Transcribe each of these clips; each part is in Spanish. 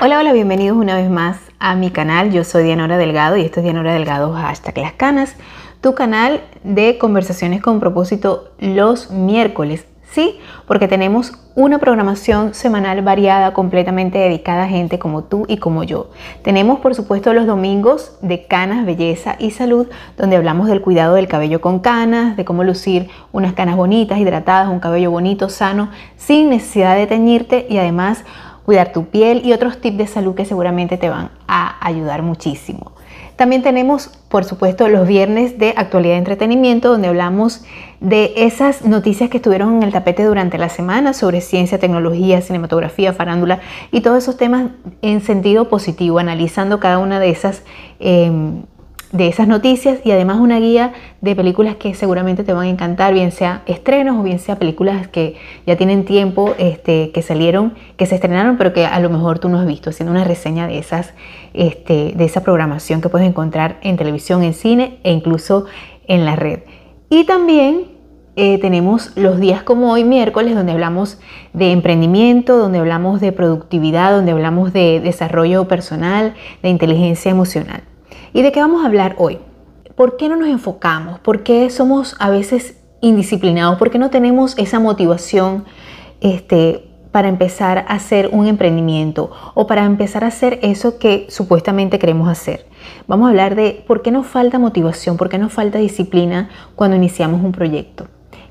Hola, hola, bienvenidos una vez más a mi canal. Yo soy Dianora Delgado y esto es Dianora Delgado hashtag las canas, tu canal de conversaciones con propósito los miércoles. Sí, porque tenemos una programación semanal variada, completamente dedicada a gente como tú y como yo. Tenemos, por supuesto, los domingos de canas, belleza y salud, donde hablamos del cuidado del cabello con canas, de cómo lucir unas canas bonitas, hidratadas, un cabello bonito, sano, sin necesidad de teñirte y además cuidar tu piel y otros tips de salud que seguramente te van a ayudar muchísimo. También tenemos, por supuesto, los viernes de actualidad de entretenimiento, donde hablamos de esas noticias que estuvieron en el tapete durante la semana sobre ciencia, tecnología, cinematografía, farándula y todos esos temas en sentido positivo, analizando cada una de esas em, de esas noticias y además una guía de películas que seguramente te van a encantar, bien sea estrenos o bien sea películas que ya tienen tiempo, este, que salieron, que se estrenaron, pero que a lo mejor tú no has visto, haciendo una reseña de esas, este, de esa programación que puedes encontrar en televisión, en cine e incluso en la red. Y también eh, tenemos los días como hoy, miércoles, donde hablamos de emprendimiento, donde hablamos de productividad, donde hablamos de desarrollo personal, de inteligencia emocional. ¿Y de qué vamos a hablar hoy? ¿Por qué no nos enfocamos? ¿Por qué somos a veces indisciplinados? ¿Por qué no tenemos esa motivación este, para empezar a hacer un emprendimiento o para empezar a hacer eso que supuestamente queremos hacer? Vamos a hablar de por qué nos falta motivación, por qué nos falta disciplina cuando iniciamos un proyecto.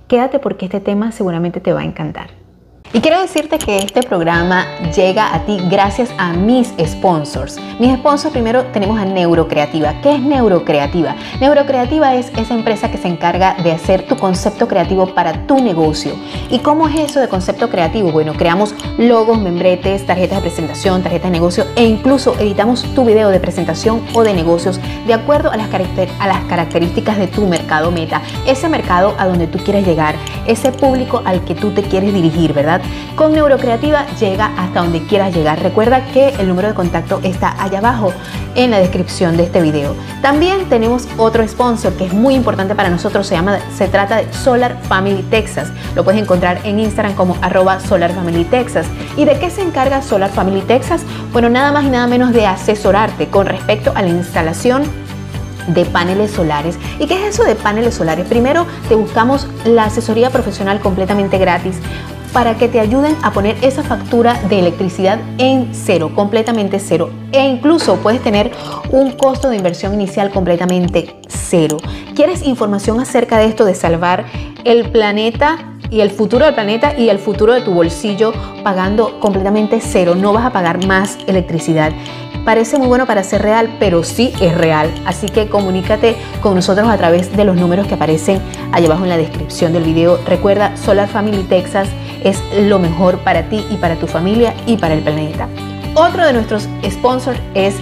Quédate porque este tema seguramente te va a encantar. Y quiero decirte que este programa llega a ti gracias a mis sponsors. Mis sponsors primero tenemos a Neurocreativa. ¿Qué es Neurocreativa? Neurocreativa es esa empresa que se encarga de hacer tu concepto creativo para tu negocio. ¿Y cómo es eso de concepto creativo? Bueno, creamos logos, membretes, tarjetas de presentación, tarjetas de negocio e incluso editamos tu video de presentación o de negocios de acuerdo a las, a las características de tu mercado meta, ese mercado a donde tú quieres llegar, ese público al que tú te quieres dirigir, ¿verdad? Con Neurocreativa llega hasta donde quieras llegar. Recuerda que el número de contacto está allá abajo en la descripción de este video. También tenemos otro sponsor que es muy importante para nosotros, se, llama, se trata de Solar Family Texas. Lo puedes encontrar en Instagram como arroba Solar Family Texas. ¿Y de qué se encarga Solar Family Texas? Bueno, nada más y nada menos de asesorarte con respecto a la instalación de paneles solares. ¿Y qué es eso de paneles solares? Primero te buscamos la asesoría profesional completamente gratis para que te ayuden a poner esa factura de electricidad en cero, completamente cero. E incluso puedes tener un costo de inversión inicial completamente cero. ¿Quieres información acerca de esto de salvar el planeta? Y el futuro del planeta y el futuro de tu bolsillo pagando completamente cero. No vas a pagar más electricidad. Parece muy bueno para ser real, pero sí es real. Así que comunícate con nosotros a través de los números que aparecen allá abajo en la descripción del video. Recuerda, Solar Family Texas es lo mejor para ti y para tu familia y para el planeta. Otro de nuestros sponsors es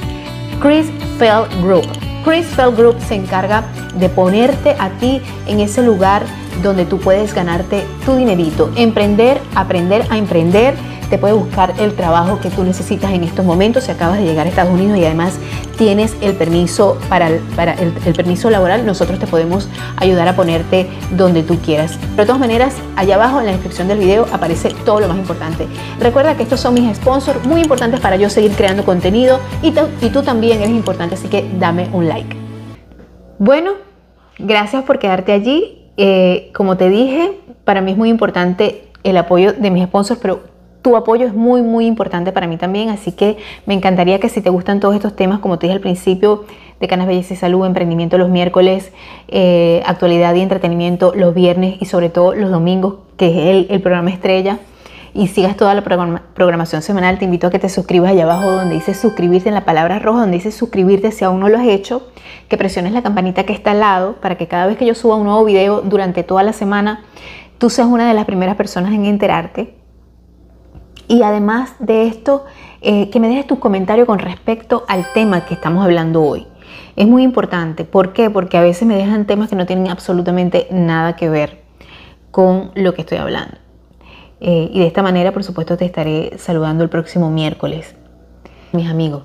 Chris Fell Group. Chris Fell Group se encarga de ponerte a ti en ese lugar donde tú puedes ganarte tu dinerito, emprender, aprender a emprender te puede buscar el trabajo que tú necesitas en estos momentos si acabas de llegar a Estados Unidos y además tienes el permiso para, el, permiso laboral, nosotros te podemos ayudar a ponerte donde tú quieras. Pero de todas maneras, allá abajo en la descripción del video aparece todo lo más importante. Recuerda que estos son mis sponsors muy importantes para yo seguir creando contenido y tú también eres importante, así que dame un like. Bueno, gracias por quedarte allí. Eh, como te dije, para mí es muy importante el apoyo de mis sponsors, pero tu apoyo es muy, muy importante para mí también, así que me encantaría que si te gustan todos estos temas, como te dije al principio, de Canas Belleza y Salud, emprendimiento los miércoles, eh, actualidad y entretenimiento los viernes y sobre todo los domingos, que es el, programa estrella, y sigas toda la programación semanal, te invito a que te suscribas allá abajo donde dice suscribirte en la palabra roja, donde dice suscribirte si aún no lo has hecho, que presiones la campanita que está al lado para que cada vez que yo suba un nuevo video durante toda la semana, tú seas una de las primeras personas en enterarte y además de esto, eh, que me dejes tu comentario con respecto al tema que estamos hablando hoy. Es muy importante. ¿Por qué? Porque a veces me dejan temas que no tienen absolutamente nada que ver con lo que estoy hablando. Eh, y de esta manera, por supuesto, te estaré saludando el próximo miércoles. Mis amigos,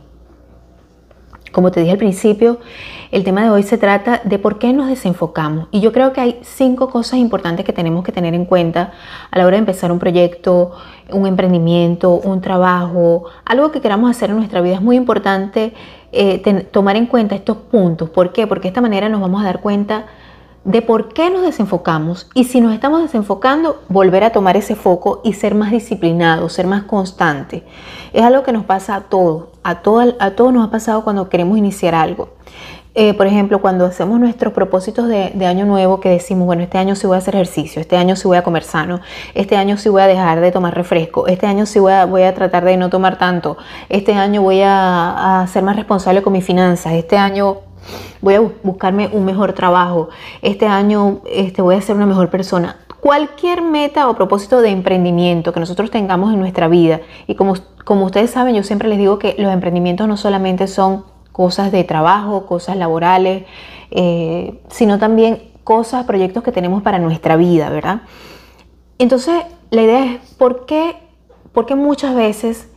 Como te dije al principio, el tema de hoy se trata de por qué nos desenfocamos. Y yo creo que hay cinco cosas importantes que tenemos que tener en cuenta a la hora de empezar un proyecto, un emprendimiento, un trabajo, algo que queramos hacer en nuestra vida. Es muy importante eh, tomar en cuenta estos puntos. ¿Por qué? Porque de esta manera nos vamos a dar cuenta de por qué nos desenfocamos y si nos estamos desenfocando, volver a tomar ese foco y ser más disciplinados, ser más constante. Es algo que nos pasa a todos, a, todo, a todos nos ha pasado cuando queremos iniciar algo. Eh, por ejemplo, cuando hacemos nuestros propósitos de, año nuevo, que decimos, bueno, este año sí voy a hacer ejercicio, este año sí voy a comer sano, este año sí voy a dejar de tomar refresco, este año sí voy a, voy a tratar de no tomar tanto, este año voy a, a ser más responsable con mis finanzas, este año voy a buscarme un mejor trabajo, este año este, voy a ser una mejor persona. Cualquier meta o propósito de emprendimiento que nosotros tengamos en nuestra vida, y como, como ustedes saben, yo siempre les digo que los emprendimientos no solamente son cosas de trabajo, cosas laborales, eh, sino también cosas, proyectos que tenemos para nuestra vida, ¿verdad? Entonces, la idea es por qué, muchas veces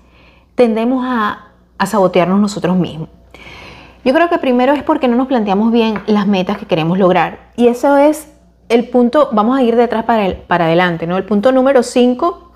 tendemos a, a sabotearnos nosotros mismos. Yo creo que primero es porque no nos planteamos bien las metas que queremos lograr. Y eso es el punto, vamos a ir detrás para, el, para adelante, ¿no? El punto número 5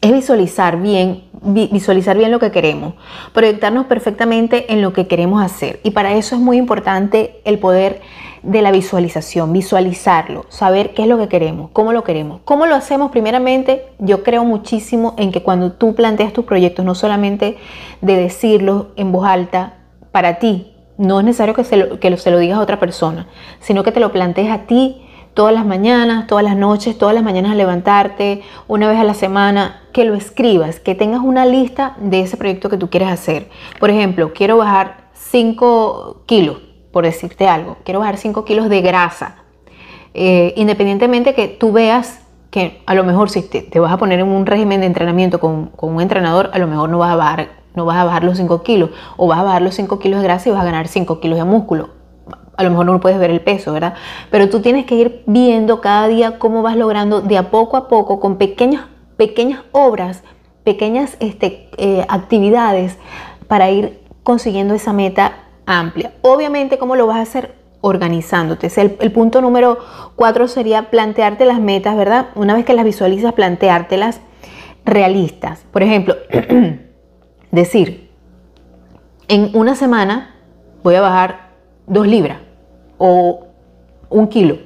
es visualizar bien, visualizar bien lo que queremos, proyectarnos perfectamente en lo que queremos hacer. Y para eso es muy importante el poder de la visualización, visualizarlo, saber qué es lo que queremos, cómo lo queremos. ¿Cómo lo hacemos? Primeramente, yo creo muchísimo en que cuando tú planteas tus proyectos, no solamente de decirlo en voz alta, para ti. No es necesario que se lo, que se lo digas a otra persona, sino que te lo plantees a ti todas las mañanas, todas las noches, todas las mañanas a levantarte, una vez a la semana, que lo escribas, que tengas una lista de ese proyecto que tú quieres hacer. Por ejemplo, quiero bajar 5 kilos, por decirte algo, quiero bajar 5 kilos de grasa. Eh, independientemente que tú veas que a lo mejor si te, vas a poner en un régimen de entrenamiento con, con, un entrenador, a lo mejor no vas a bajar no vas a bajar los 5 kilos, o vas a bajar los 5 kilos de grasa y vas a ganar 5 kilos de músculo. A lo mejor no puedes ver el peso, ¿verdad? Pero tú tienes que ir viendo cada día cómo vas logrando de a poco a poco, con pequeñas, pequeñas obras, pequeñas este, eh, actividades, para ir consiguiendo esa meta amplia. Obviamente, ¿cómo lo vas a hacer? Organizándote. El, el punto número 4 sería plantearte las metas, ¿verdad? Una vez que las visualizas, planteártelas realistas. Por ejemplo, Decir, en una semana voy a bajar dos libras o un kilo,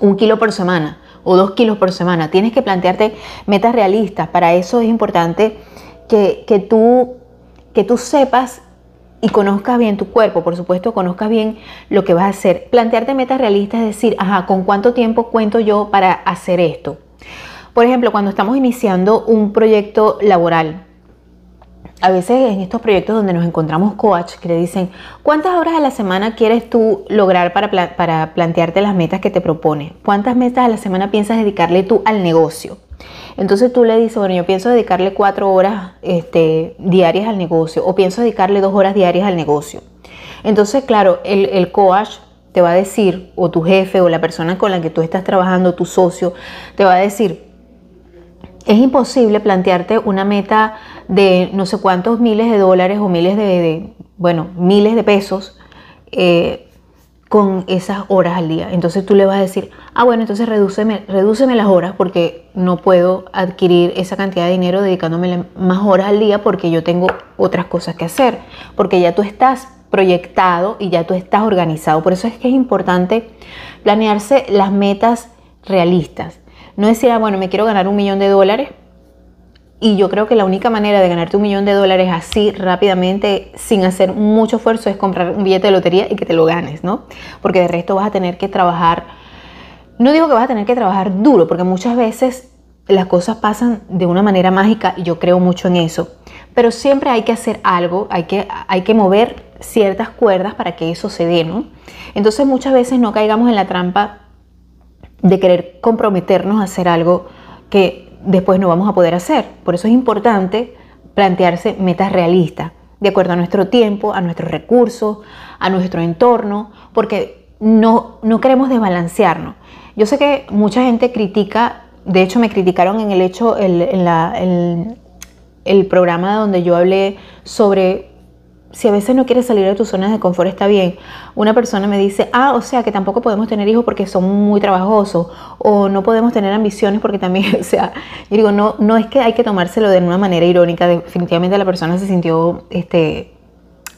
un kilo por semana o dos kilos por semana. Tienes que plantearte metas realistas. Para eso es importante que, que, tú, que tú sepas y conozcas bien tu cuerpo, por supuesto, conozcas bien lo que vas a hacer. Plantearte metas realistas es decir, ajá, ¿con cuánto tiempo cuento yo para hacer esto? Por ejemplo, cuando estamos iniciando un proyecto laboral, a veces en estos proyectos donde nos encontramos coach que le dicen, ¿cuántas horas a la semana quieres tú lograr para, para plantearte las metas que te propone? ¿Cuántas metas a la semana piensas dedicarle tú al negocio? Entonces tú le dices, bueno, yo pienso dedicarle cuatro horas este, diarias al negocio o pienso dedicarle dos horas diarias al negocio. Entonces, claro, el, el coach te va a decir, o tu jefe o la persona con la que tú estás trabajando, tu socio, te va a decir, es imposible plantearte una meta de no sé cuántos miles de dólares o miles de, bueno, miles de pesos eh, con esas horas al día. Entonces tú le vas a decir, ah, bueno, entonces redúceme, redúceme las horas porque no puedo adquirir esa cantidad de dinero dedicándome más horas al día porque yo tengo otras cosas que hacer, porque ya tú estás proyectado y ya tú estás organizado. Por eso es que es importante planearse las metas realistas. No decir, ah, bueno, me quiero ganar un millón de dólares. Y yo creo que la única manera de ganarte un millón de dólares así rápidamente, sin hacer mucho esfuerzo, es comprar un billete de lotería y que te lo ganes, ¿no? Porque de resto vas a tener que trabajar, no digo que vas a tener que trabajar duro, porque muchas veces las cosas pasan de una manera mágica y yo creo mucho en eso. Pero siempre hay que hacer algo, hay que, hay que mover ciertas cuerdas para que eso se dé, ¿no? Entonces muchas veces no caigamos en la trampa de querer comprometernos a hacer algo que después no vamos a poder hacer. Por eso es importante plantearse metas realistas, de acuerdo a nuestro tiempo, a nuestros recursos, a nuestro entorno, porque no, no queremos desbalancearnos. Yo sé que mucha gente critica, de hecho me criticaron en el hecho, el, en el programa donde yo hablé sobre si a veces no quieres salir de tu zona de confort, está bien. Una persona me dice, ah, o sea, que tampoco podemos tener hijos porque son muy trabajosos, o no podemos tener ambiciones porque también, o sea, yo digo, no, no es que hay que tomárselo de una manera irónica, definitivamente la persona se sintió, este,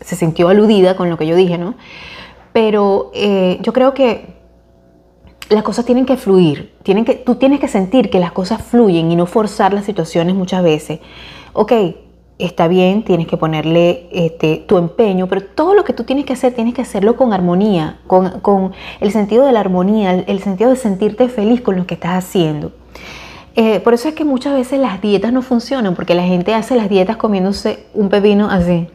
se sintió aludida con lo que yo dije, ¿no? Pero eh, yo creo que las cosas tienen que fluir, tienen que, tú tienes que sentir que las cosas fluyen y no forzar las situaciones muchas veces. Ok, está bien, tienes que ponerle este, tu empeño, pero todo lo que tú tienes que hacer, tienes que hacerlo con armonía, con, el sentido de la armonía, el, sentido de sentirte feliz con lo que estás haciendo. Eh, por eso es que muchas veces las dietas no funcionan, porque la gente hace las dietas comiéndose un pepino así,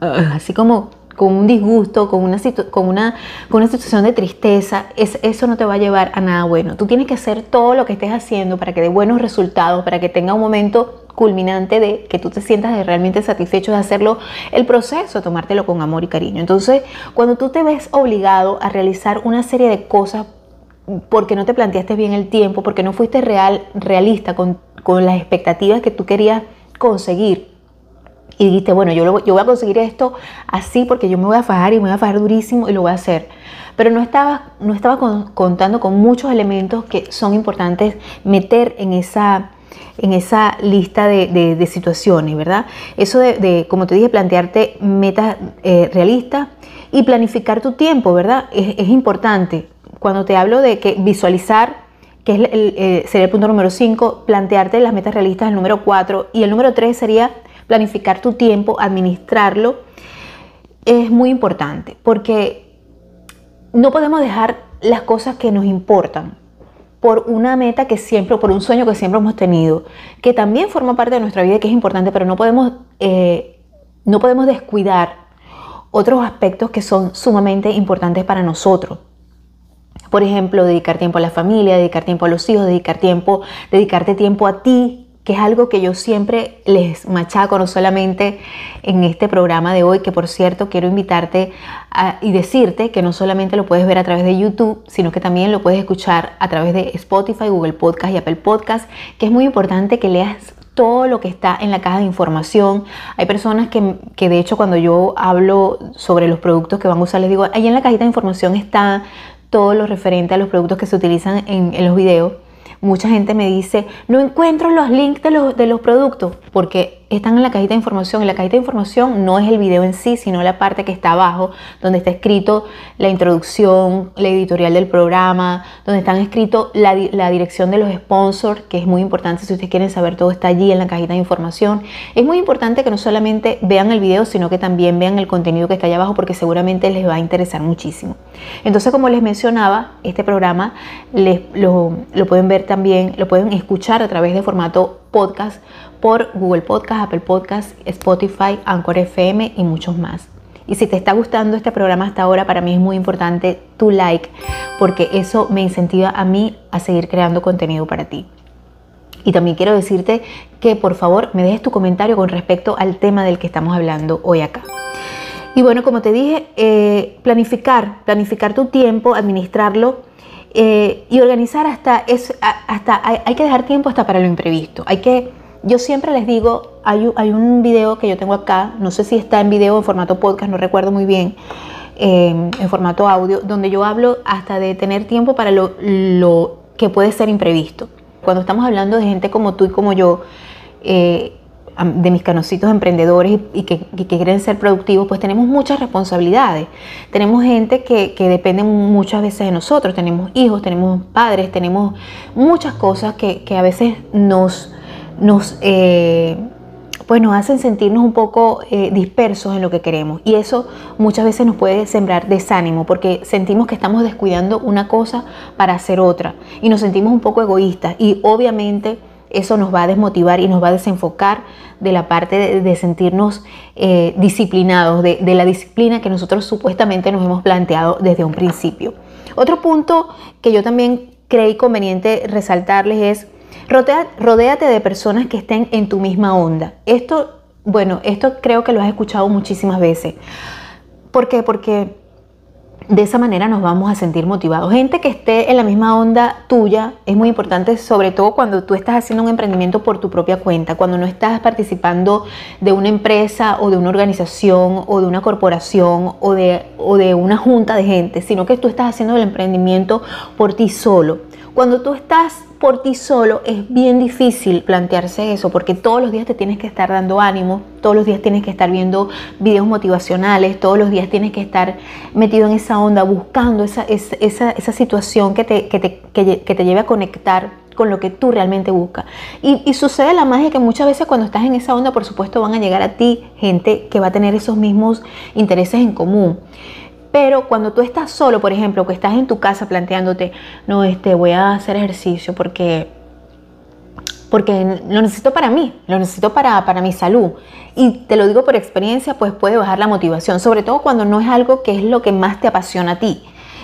así como con un disgusto, con una, con una, con una situación de tristeza, es, eso no te va a llevar a nada bueno. Tú tienes que hacer todo lo que estés haciendo para que dé buenos resultados, para que tenga un momento culminante de que tú te sientas realmente satisfecho de hacerlo, el proceso, tomártelo con amor y cariño. Entonces, cuando tú te ves obligado a realizar una serie de cosas porque no te planteaste bien el tiempo, porque no fuiste real, realista con, con las expectativas que tú querías conseguir, y dijiste, bueno, yo, yo voy a conseguir esto así porque yo me voy a fajar y me voy a fajar durísimo y lo voy a hacer. Pero no estaba, no estaba contando con muchos elementos que son importantes meter en esa, en esa lista de, situaciones, ¿verdad? Eso de, como te dije, plantearte metas eh, realistas y planificar tu tiempo, ¿verdad? Es, importante. Cuando te hablo de que visualizar, que es el, eh, sería el punto número 5, plantearte las metas realistas, el número 4, y el número 3 sería planificar tu tiempo, administrarlo, es muy importante porque no podemos dejar las cosas que nos importan por una meta que siempre, por un sueño que siempre hemos tenido, que también forma parte de nuestra vida y que es importante, pero no podemos, eh, no podemos descuidar otros aspectos que son sumamente importantes para nosotros. Por ejemplo, dedicar tiempo a la familia, dedicar tiempo a los hijos, dedicar tiempo, dedicarte tiempo a ti, que es algo que yo siempre les machaco, no solamente en este programa de hoy, que por cierto quiero invitarte y decirte que no solamente lo puedes ver a través de YouTube, sino que también lo puedes escuchar a través de Spotify, Google Podcast y Apple Podcast, que es muy importante que leas todo lo que está en la caja de información. Hay personas que, que, de hecho cuando yo hablo sobre los productos que van a usar, les digo, ahí en la cajita de información está todo lo referente a los productos que se utilizan en, en los videos Mucha gente me dice, no encuentro los links de los, de los productos porque están en la cajita de información y la cajita de información no es el video en sí, sino la parte que está abajo, donde está escrito la introducción, la editorial del programa, donde están escrito la, la dirección de los sponsors, que es muy importante si ustedes quieren saber todo está allí en la cajita de información. Es muy importante que no solamente vean el video, sino que también vean el contenido que está allá abajo porque seguramente les va a interesar muchísimo. Entonces, como les mencionaba, este programa les, lo, lo pueden ver también, lo pueden escuchar a través de formato podcast por Google Podcast, Apple Podcast, Spotify, Anchor FM y muchos más. Y si te está gustando este programa hasta ahora, para mí es muy importante tu like, porque eso me incentiva a mí a seguir creando contenido para ti. Y también quiero decirte que por favor me dejes tu comentario con respecto al tema del que estamos hablando hoy acá. Y bueno, como te dije, eh, planificar, planificar tu tiempo, administrarlo eh, y organizar hasta, es, hasta hay, que dejar tiempo hasta para lo imprevisto. Hay que, yo siempre les digo, hay, hay, un video que yo tengo acá, no sé si está en video o en formato podcast, no recuerdo muy bien, eh, en formato audio, donde yo hablo hasta de tener tiempo para lo, lo, que puede ser imprevisto. Cuando estamos hablando de gente como tú y como yo, eh, de mis canositos emprendedores y que, quieren ser productivos, pues tenemos muchas responsabilidades. Tenemos gente que, depende muchas veces de nosotros, tenemos hijos, tenemos padres, tenemos muchas cosas que, a veces nos, nos, eh, pues nos hacen sentirnos un poco eh, dispersos en lo que queremos. Y eso muchas veces nos puede sembrar desánimo porque sentimos que estamos descuidando una cosa para hacer otra y nos sentimos un poco egoístas. Y obviamente eso nos va a desmotivar y nos va a desenfocar de la parte de, sentirnos eh, disciplinados, de, la disciplina que nosotros supuestamente nos hemos planteado desde un principio. Otro punto que yo también creí conveniente resaltarles es, rodéate de personas que estén en tu misma onda. Esto, bueno, esto creo que lo has escuchado muchísimas veces. ¿Por qué? Porque de esa manera nos vamos a sentir motivados. Gente que esté en la misma onda tuya es muy importante, sobre todo cuando tú estás haciendo un emprendimiento por tu propia cuenta, cuando no estás participando de una empresa o de una organización o de una corporación o de, o de una junta de gente, sino que tú estás haciendo el emprendimiento por ti solo. Cuando tú estás por ti solo es bien difícil plantearse eso porque todos los días te tienes que estar dando ánimo, todos los días tienes que estar viendo videos motivacionales, todos los días tienes que estar metido en esa onda buscando esa, esa, situación que te, que, te, que, te, lleve a conectar con lo que tú realmente buscas. Y, y, sucede la magia que muchas veces cuando estás en esa onda, por supuesto, van a llegar a ti gente que va a tener esos mismos intereses en común. Pero cuando tú estás solo, por ejemplo, que estás en tu casa planteándote, no, este, voy a hacer ejercicio porque, porque lo necesito para mí, lo necesito para, para mi salud. Y te lo digo por experiencia, pues puede bajar la motivación, sobre todo cuando no es algo que es lo que más te apasiona a ti.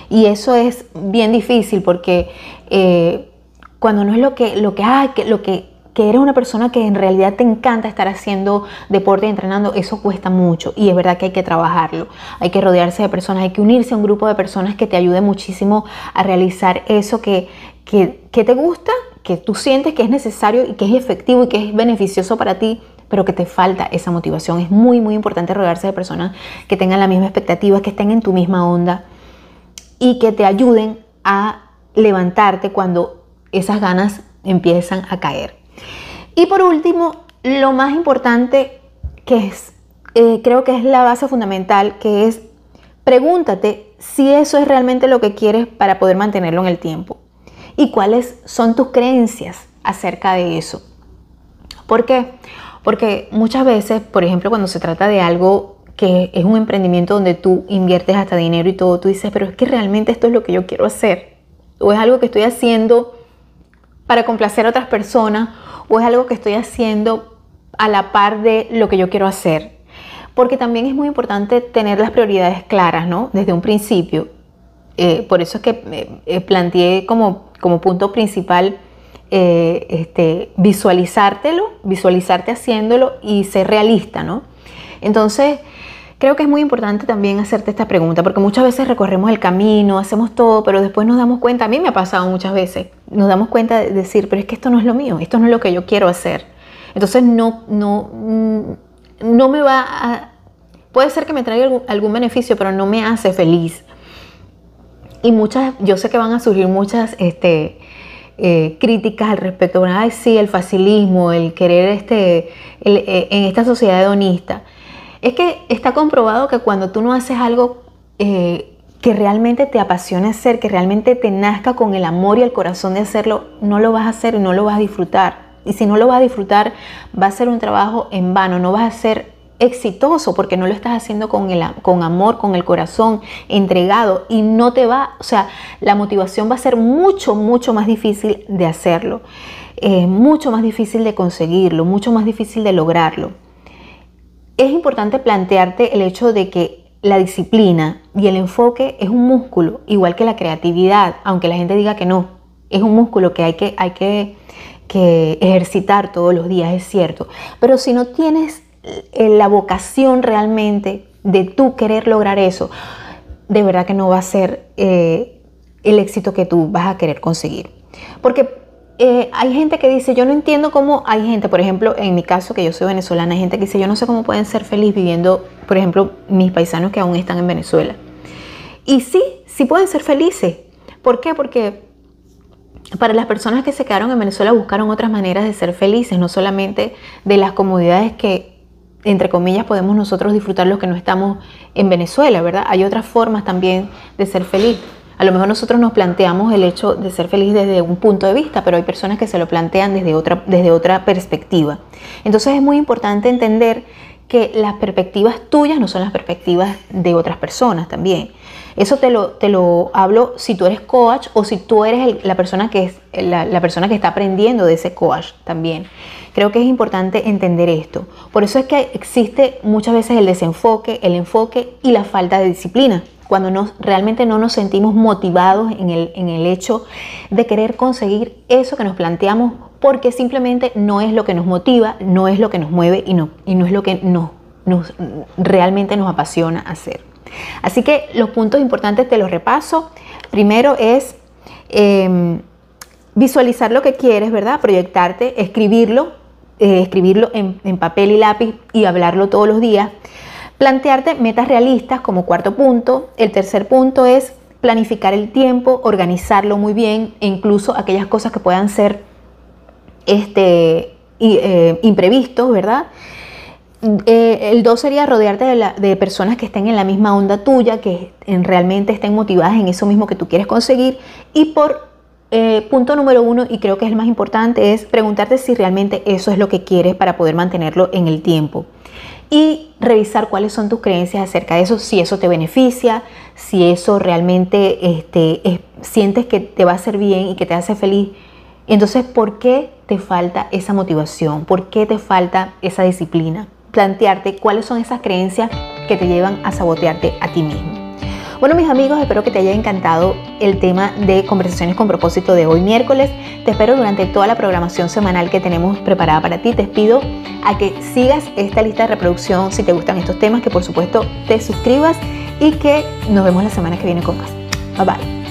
Y eso es bien difícil porque eh, cuando no es lo que, lo que, que, lo que que eres una persona que en realidad te encanta estar haciendo deporte y entrenando, eso cuesta mucho y es verdad que hay que trabajarlo. Hay que rodearse de personas, hay que unirse a un grupo de personas que te ayude muchísimo a realizar eso que, que, te gusta, que tú sientes que es necesario y que es efectivo y que es beneficioso para ti, pero que te falta esa motivación. Es muy, muy importante rodearse de personas que tengan la misma expectativa, que estén en tu misma onda y que te ayuden a levantarte cuando esas ganas empiezan a caer. Y por último, lo más importante que es, eh, creo que es la base fundamental, que es pregúntate si eso es realmente lo que quieres para poder mantenerlo en el tiempo y cuáles son tus creencias acerca de eso. ¿Por qué? Porque muchas veces, por ejemplo, cuando se trata de algo que es un emprendimiento donde tú inviertes hasta dinero y todo, tú dices, pero es que realmente esto es lo que yo quiero hacer. O es algo que estoy haciendo para complacer a otras personas o es algo que estoy haciendo a la par de lo que yo quiero hacer. Porque también es muy importante tener las prioridades claras, ¿no? Desde un principio. Eh, por eso es que eh, eh, planteé como, como punto principal este, visualizártelo, visualizarte haciéndolo y ser realista, ¿no? Entonces, creo que es muy importante también hacerte esta pregunta, porque muchas veces recorremos el camino, hacemos todo, pero después nos damos cuenta, a mí me ha pasado muchas veces, nos damos cuenta de decir, pero es que esto no es lo mío, esto no es lo que yo quiero hacer. Entonces no, no, mm, no me va a... Puede ser que me traiga algún, beneficio, pero no me hace feliz. Y muchas, yo sé que van a surgir muchas este, eh, críticas al respecto. Ay, sí, el facilismo, el querer este, eh, en esta sociedad hedonista. Es que está comprobado que cuando tú no haces algo eh, que realmente te apasione hacer, que realmente te nazca con el amor y el corazón de hacerlo, no lo vas a hacer y no lo vas a disfrutar. Y si no lo vas a disfrutar, va a ser un trabajo en vano, no vas a ser exitoso porque no lo estás haciendo con, el, con amor, con el corazón entregado y no te va, o sea, la motivación va a ser mucho, mucho más difícil de hacerlo, eh, mucho más difícil de conseguirlo, mucho más difícil de lograrlo. Es importante plantearte el hecho de que la disciplina y el enfoque es un músculo, igual que la creatividad, aunque la gente diga que no. Es un músculo que hay que, hay que, ejercitar todos los días, es cierto. Pero si no tienes eh, la vocación realmente de tú querer lograr eso, de verdad que no va a ser eh, el éxito que tú vas a querer conseguir. Porque eh, hay gente que dice, yo no entiendo cómo hay gente, por ejemplo, en mi caso, que yo soy venezolana, hay gente que dice, yo no sé cómo pueden ser felices viviendo, por ejemplo, mis paisanos que aún están en Venezuela. Y sí, sí pueden ser felices. ¿Por qué? Porque para las personas que se quedaron en Venezuela buscaron otras maneras de ser felices, no solamente de las comodidades que, entre comillas, podemos nosotros disfrutar los que no estamos en Venezuela, ¿verdad? Hay otras formas también de ser feliz. A lo mejor nosotros nos planteamos el hecho de ser feliz desde un punto de vista, pero hay personas que se lo plantean desde otra, desde otra perspectiva. Entonces es muy importante entender que las perspectivas tuyas no son las perspectivas de otras personas también. Eso te lo, te lo hablo si tú eres coach o si tú eres la, persona que es, la, la persona que está aprendiendo de ese coach también. Creo que es importante entender esto. Por eso es que existe muchas veces el desenfoque, el enfoque y la falta de disciplina cuando realmente no nos sentimos motivados en el, en el hecho de querer conseguir eso que nos planteamos porque simplemente no es lo que nos motiva, no es lo que nos mueve y no, y no es lo que nos, realmente nos apasiona hacer. Así que los puntos importantes te los repaso. Primero es em, visualizar lo que quieres, ¿verdad? Proyectarte, escribirlo, eh, escribirlo en papel y lápiz y hablarlo todos los días. Plantearte metas realistas como cuarto punto. El tercer punto es planificar el tiempo, organizarlo muy bien e incluso aquellas cosas que puedan ser este, eh, imprevistos, ¿verdad? Eh, el dos sería rodearte de, personas que estén en la misma onda tuya, que realmente estén motivadas en eso mismo que tú quieres conseguir. Y por eh, punto número uno, y creo que es el más importante, es preguntarte si realmente eso es lo que quieres para poder mantenerlo en el tiempo y revisar cuáles son tus creencias acerca de eso, si eso te beneficia, si eso realmente este, sientes que te va a hacer bien y que te hace feliz. Entonces, ¿por qué te falta esa motivación? ¿Por qué te falta esa disciplina? Plantearte cuáles son esas creencias que te llevan a sabotearte a ti mismo. Bueno, mis amigos, espero que te haya encantado el tema de conversaciones con propósito de hoy miércoles. Te espero durante toda la programación semanal que tenemos preparada para ti. Te pido a que sigas esta lista de reproducción si te gustan estos temas, que por supuesto te suscribas y que nos vemos la semana que viene con más. Bye bye.